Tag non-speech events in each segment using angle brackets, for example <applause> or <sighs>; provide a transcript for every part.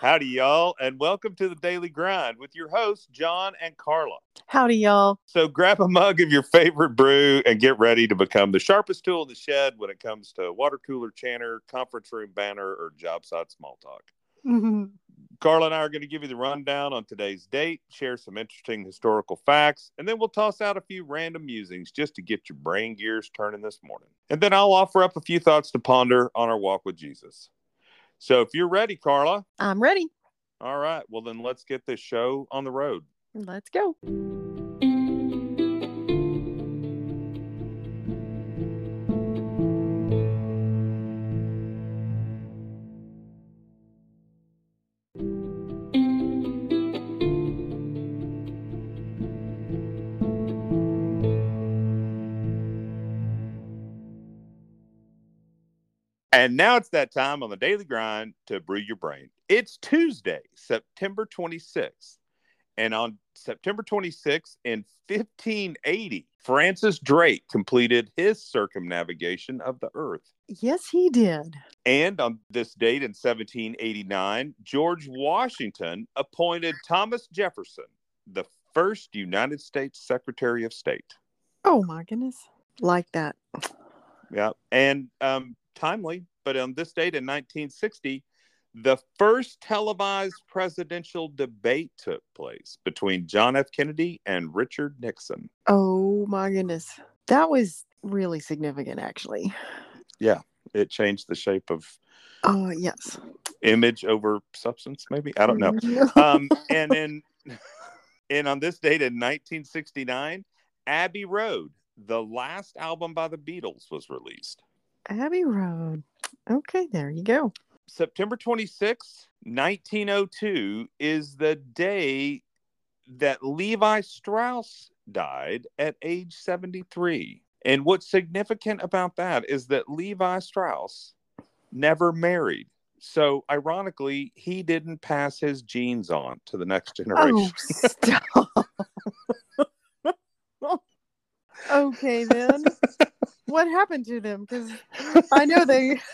Howdy, y'all, and welcome to the Daily Grind with your hosts, John and Carla. Howdy, y'all. So grab a mug of your favorite brew and get ready to become the sharpest tool in the shed when it comes to water cooler chanter, conference room banner, or job site small talk. <laughs> Carla and I are going to give you the rundown on today's date, share some interesting historical facts, and then we'll toss out a few random musings just to get your brain gears turning this morning. And then I'll offer up a few thoughts to ponder on our walk with Jesus. So if you're ready, Carla, I'm ready. all right, well, then let's get this show on the road. Let's go. And now it's that time on the daily grind to brew your brain. It's Tuesday, September 26th. And on September 26th in 1580, Francis Drake completed his circumnavigation of the earth. Yes, he did. And on this date in 1789, George Washington appointed Thomas Jefferson the first United States Secretary of State. Oh my goodness. Like that. Yeah. And um, timely, but on this date in 1960, the first televised presidential debate took place between John F. Kennedy and Richard Nixon. Oh my goodness. That was really significant, actually. Yeah, it changed the shape of Oh, yes. image over substance, maybe. I don't know. <laughs> Um, and then, <laughs> and on this date in 1969, Abbey Road, the last album by the Beatles, was released. Abbey Road. Okay, there you go. September 26th, 1902 is the day that Levi Strauss died at age 73. And what's significant about that is that Levi Strauss never married. So, ironically, he didn't pass his genes on to the next generation. Oh, stop. <laughs> okay, then. <laughs> what happened to them? Because I know they. <laughs>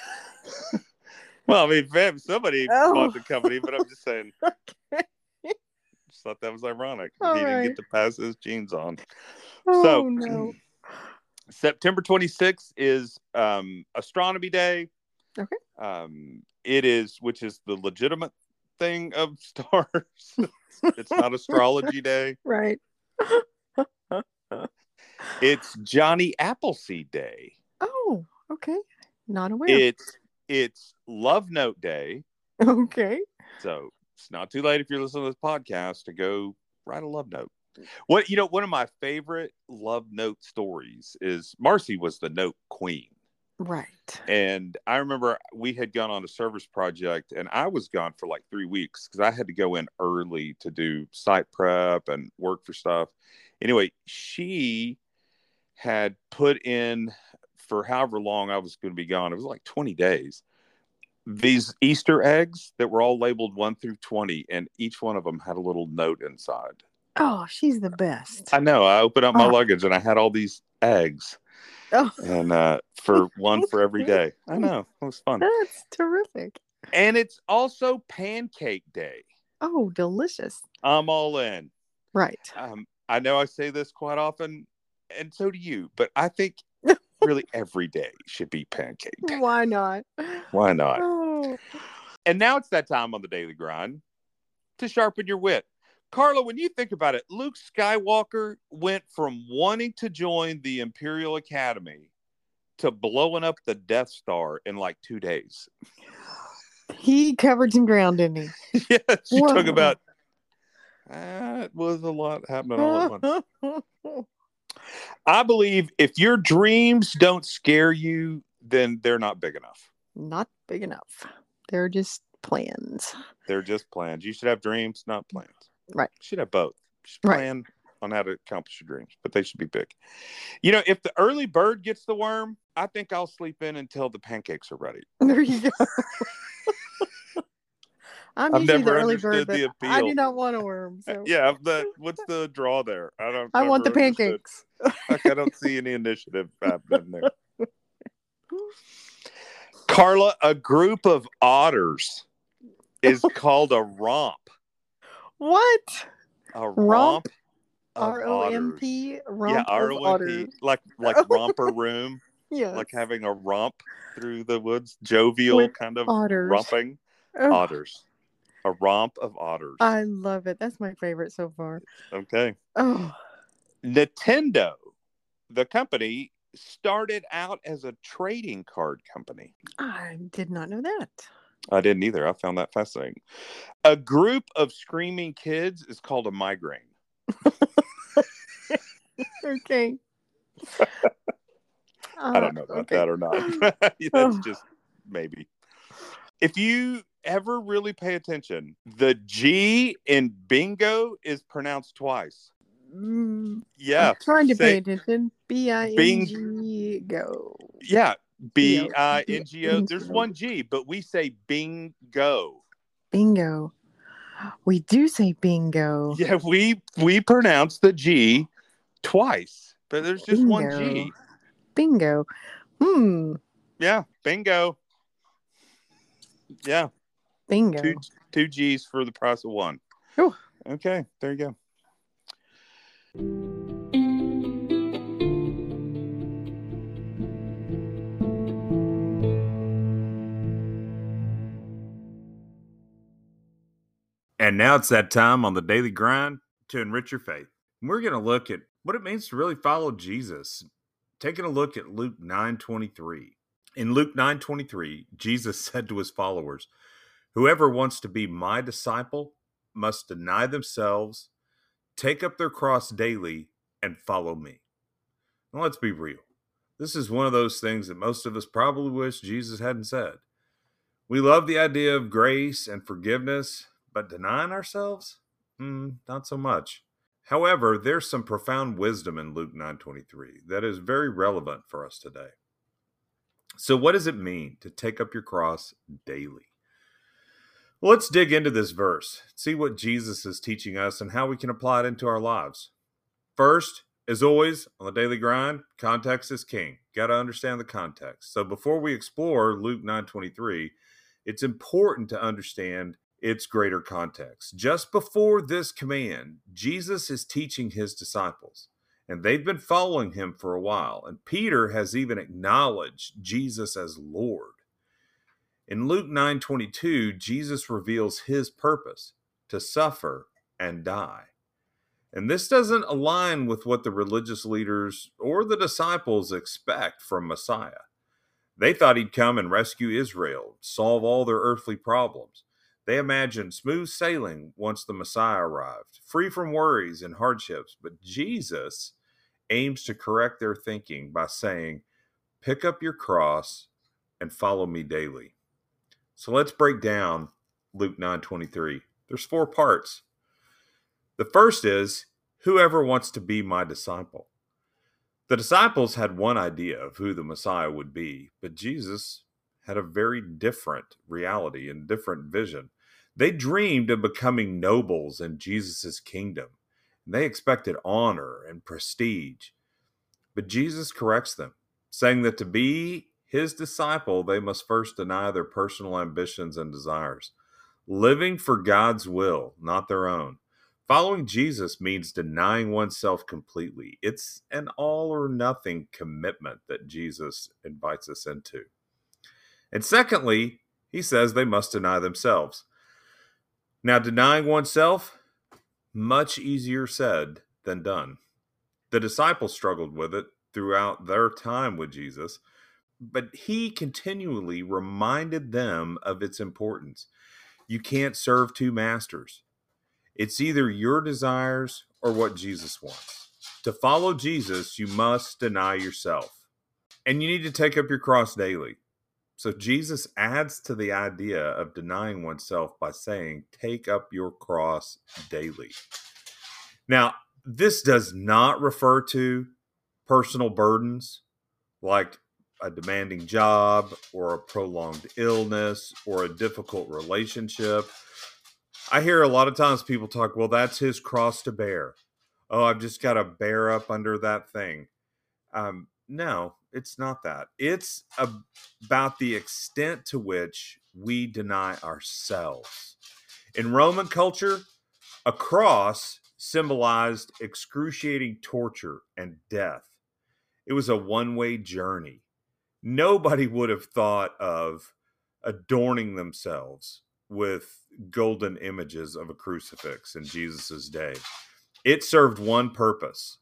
Well, I mean, fam, somebody <laughs> Oh. bought the company, but I'm just saying, <laughs> Okay. just thought that was ironic. All he didn't get to pass his genes on. Oh, So- no. <clears throat> September 26th is um, Astronomy Day. Okay. Um, it is, which is the legitimate thing of stars. it's not Astrology Day. Right. It's Johnny Appleseed Day. Oh, okay. Not aware. It's it's Love Note Day. okay. So it's not too late if you're listening to this podcast to go write a love note. What you know, one of my favorite love note stories is Marcy was the note queen. Right. And I remember we had gone on a service project and I was gone for like three weeks because I had to go in early to do site prep and work for stuff. Anyway, she had put in for however long I was going to be gone, it was like 20 days, these Easter eggs that were all labeled one through 20, and each one of them had a little note inside. Oh, she's the best. I know. I opened up my Oh. luggage and I had all these eggs, Oh, and uh, for one for every <laughs> day. I know. It was fun. that's terrific. And it's also Pancake Day. Oh, delicious. I'm all in. Right. Um, I know I say this quite often, and so do you, but I think <laughs> really every day should be Pancake Day. Why not? Why not? Oh, And now it's that time on the daily grind to sharpen your wit. Carla, when you think about it, Luke Skywalker went from wanting to join the Imperial Academy to blowing up the Death Star in like two days. <sighs> he covered some ground, didn't he? <laughs> yes, you talk about that ah, was a lot happening all at once. <laughs> I believe if your dreams don't scare you, then they're not big enough. not big enough. They're just plans. They're just plans. You should have dreams, not plans. Right. You should have both. You should Right. plan on how to accomplish your dreams, but they should be big. You know, if the early bird gets the worm, I think I'll sleep in until the pancakes are ready. There you go. <laughs> I'm I've usually the never early bird, understood but I do not want a worm. <laughs> So Yeah, the what's the draw there? I don't. I want the pancakes. Like, I don't see any initiative <laughs> happening there. Carla, a group of otters is <laughs> called a romp. What? A Romp? R O M. P. Yeah, Romp R of O M P. Like like romper room, Yes. like having a romp through the woods, jovial With kind of otters. romping Oh, otters. A romp of otters. I love it. That's my favorite so far. Okay. Oh, Nintendo, the company, started out as a trading card company. I did not know that. I didn't either. I found that fascinating. A group of screaming kids is called a migraine. <laughs> Okay. <laughs> I don't know uh, about that or not. <laughs> Oh. That's Oh. just maybe. If you ever really pay attention, the G in bingo is pronounced twice. Mm, Yeah. I'm trying to pay say- attention. B I N G go. Yeah. B I N G O. There's one G, but we say bingo. Bingo. We do say bingo. Yeah, we we pronounce the G twice, but there's just one G. Bingo. Bingo. Hmm. Yeah, bingo. Yeah, Bingo. two two G's for the price of one. Whew. Okay, there you go. And now it's that time on the daily grind to enrich your faith. We're going to look at what it means to really follow Jesus. Taking a look at Luke 9:23. In Luke 9:23, Jesus <laughs> said to his followers, "Whoever wants to be my disciple must deny themselves, take up their cross daily and follow me." Now let's be real. This is one of those things that most of us probably wish Jesus hadn't said. We love the idea of grace and forgiveness, but denying ourselves? Hmm, not so much. However, there's some profound wisdom in Luke 9:23 that is very relevant for us today. So what does it mean to take up your cross daily? Let's dig into this verse, see what Jesus is teaching us and how we can apply it into our lives. First, as always, on the daily grind, context is king. Got to understand the context. So before we explore Luke 9:23, it's important to understand its greater context. Just before this command, Jesus is teaching his disciples, and they've been following him for a while. And Peter has even acknowledged Jesus as Lord. In Luke 9:22, Jesus reveals his purpose to suffer and die. And this doesn't align with what the religious leaders or the disciples expect from Messiah. They thought he'd come and rescue Israel, solve all their earthly problems. They imagined smooth sailing once the Messiah arrived, free from worries and hardships. But Jesus aims to correct their thinking by saying, Pick up your cross and follow me daily. So let's break down Luke 9:23. There's four parts. The first is whoever wants to be my disciple. The disciples had one idea of who the Messiah would be, but Jesus had a very different reality and different vision. They dreamed of becoming nobles in Jesus' kingdom. And they expected honor and prestige. But Jesus corrects them, saying that to be his disciple, they must first deny their personal ambitions and desires, living for God's will, not their own. Following Jesus means denying oneself completely. It's an all or nothing commitment that Jesus invites us into. And secondly, he says they must deny themselves. Now, denying oneself, much easier said than done. The disciples struggled with it throughout their time with Jesus, but he continually reminded them of its importance. You can't serve two masters. It's either your desires or what Jesus wants. To follow Jesus, you must deny yourself. And you need to take up your cross daily. So Jesus adds to the idea of denying oneself by saying, Take up your cross daily. Now, this does not refer to personal burdens like a demanding job or a prolonged illness or a difficult relationship. I hear a lot of times people talk, well, that's his cross to bear. Oh, I've just got to bear up under that thing. Um, no, it's not that. It's about the extent to which we deny ourselves. In Roman culture, a cross symbolized excruciating torture and death. It was a one way journey. Nobody would have thought of adorning themselves with golden images of a crucifix in Jesus' day. It served one purpose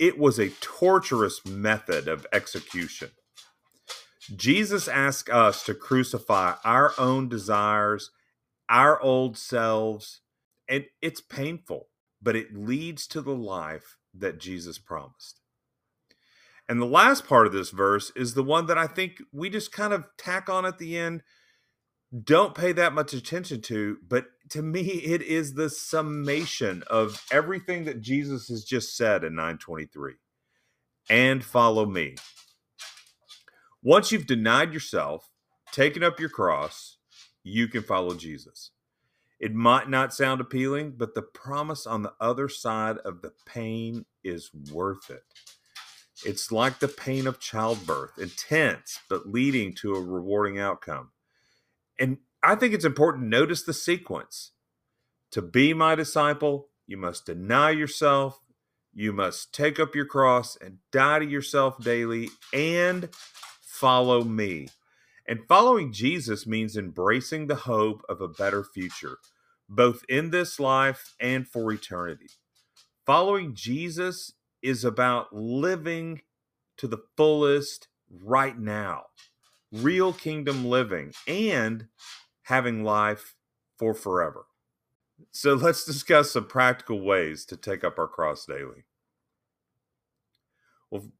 it was a torturous method of execution. Jesus asked us to crucify our own desires, our old selves, and it's painful, but it leads to the life that Jesus promised. And the last part of this verse is the one that I think we just kind of tack on at the end, don't pay that much attention to, but to me, it is the summation of everything that Jesus has just said in 923 and follow me. Once you've denied yourself, taken up your cross, you can follow Jesus. It might not sound appealing, but the promise on the other side of the pain is worth it. It's like the pain of childbirth, intense, but leading to a rewarding outcome. And I think it's important to notice the sequence. To be my disciple, you must deny yourself, you must take up your cross and die to yourself daily and follow me. And following Jesus means embracing the hope of a better future, both in this life and for eternity. Following Jesus is about living to the fullest right now, real kingdom living, and having life for forever. So let's discuss some practical ways to take up our cross daily. Well,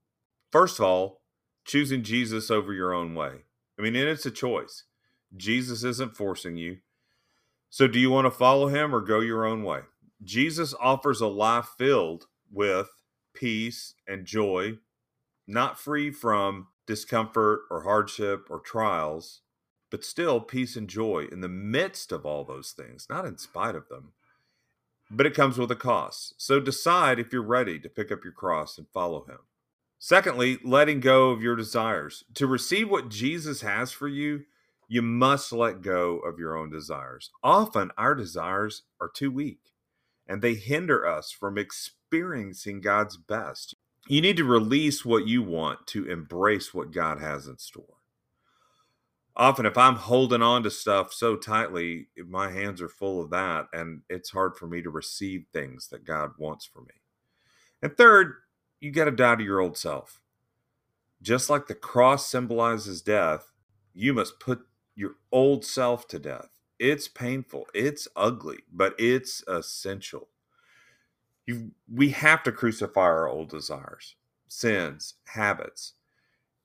first of all, choosing Jesus over your own way. I mean, and it's a choice. Jesus isn't forcing you. So, do you want to follow him or go your own way? Jesus offers a life filled with peace and joy, not free from discomfort or hardship or trials, but still peace and joy in the midst of all those things, not in spite of them. But it comes with a cost. So decide if you're ready to pick up your cross and follow him. Secondly, letting go of your desires. To receive what Jesus has for you, you must let go of your own desires. Often our desires are too weak and they hinder us from experiencing God's best. You need to release what you want to embrace what God has in store often if I'm holding on to stuff so tightly, my hands are full of that, and it's hard for me to receive things that God wants for me. And third, you got to die to your old self. Just like the cross symbolizes death, you must put your old self to death. It's painful, it's ugly, but it's essential. You, we have to crucify our old desires, sins, habits,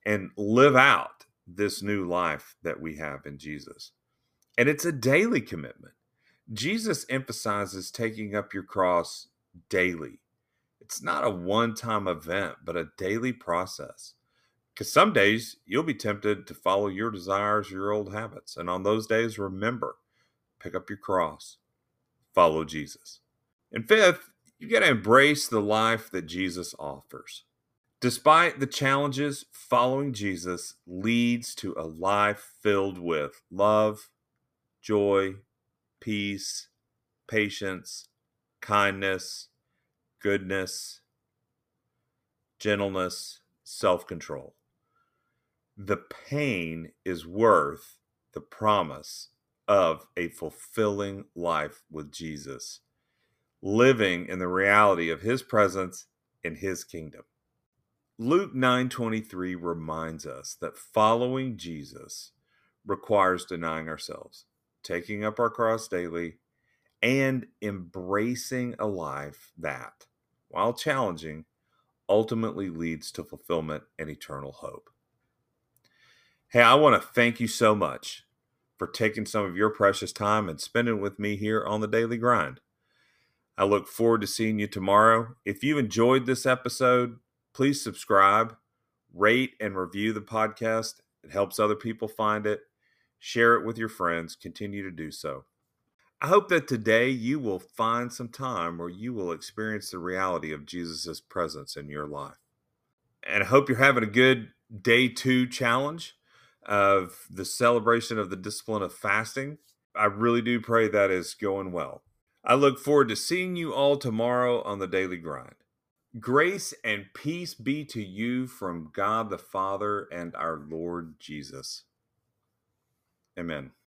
and live out this new life that we have in Jesus. And it's a daily commitment. Jesus emphasizes taking up your cross daily. It's not a one time event, but a daily process. Because some days you'll be tempted to follow your desires, your old habits. And on those days, remember pick up your cross, follow Jesus. And fifth, you got to embrace the life that Jesus offers. Despite the challenges, following Jesus leads to a life filled with love, joy, peace, patience, kindness, goodness, gentleness, self control. The pain is worth the promise of a fulfilling life with Jesus, living in the reality of his presence in his kingdom. Luke 9:23 reminds us that following Jesus requires denying ourselves, taking up our cross daily, and embracing a life that, while challenging, ultimately leads to fulfillment and eternal hope. Hey, I want to thank you so much for taking some of your precious time and spending with me here on the Daily Grind. I look forward to seeing you tomorrow. If you enjoyed this episode, please subscribe, rate, and review the podcast. It helps other people find it. Share it with your friends. Continue to do so. I hope that today you will find some time where you will experience the reality of Jesus' presence in your life. and I hope you're having a good day two challenge of the celebration of the discipline of fasting. I really do pray that is going well. I look forward to seeing you all tomorrow on the Daily Grind. Grace and peace be to you from God the Father and our Lord Jesus. Amen.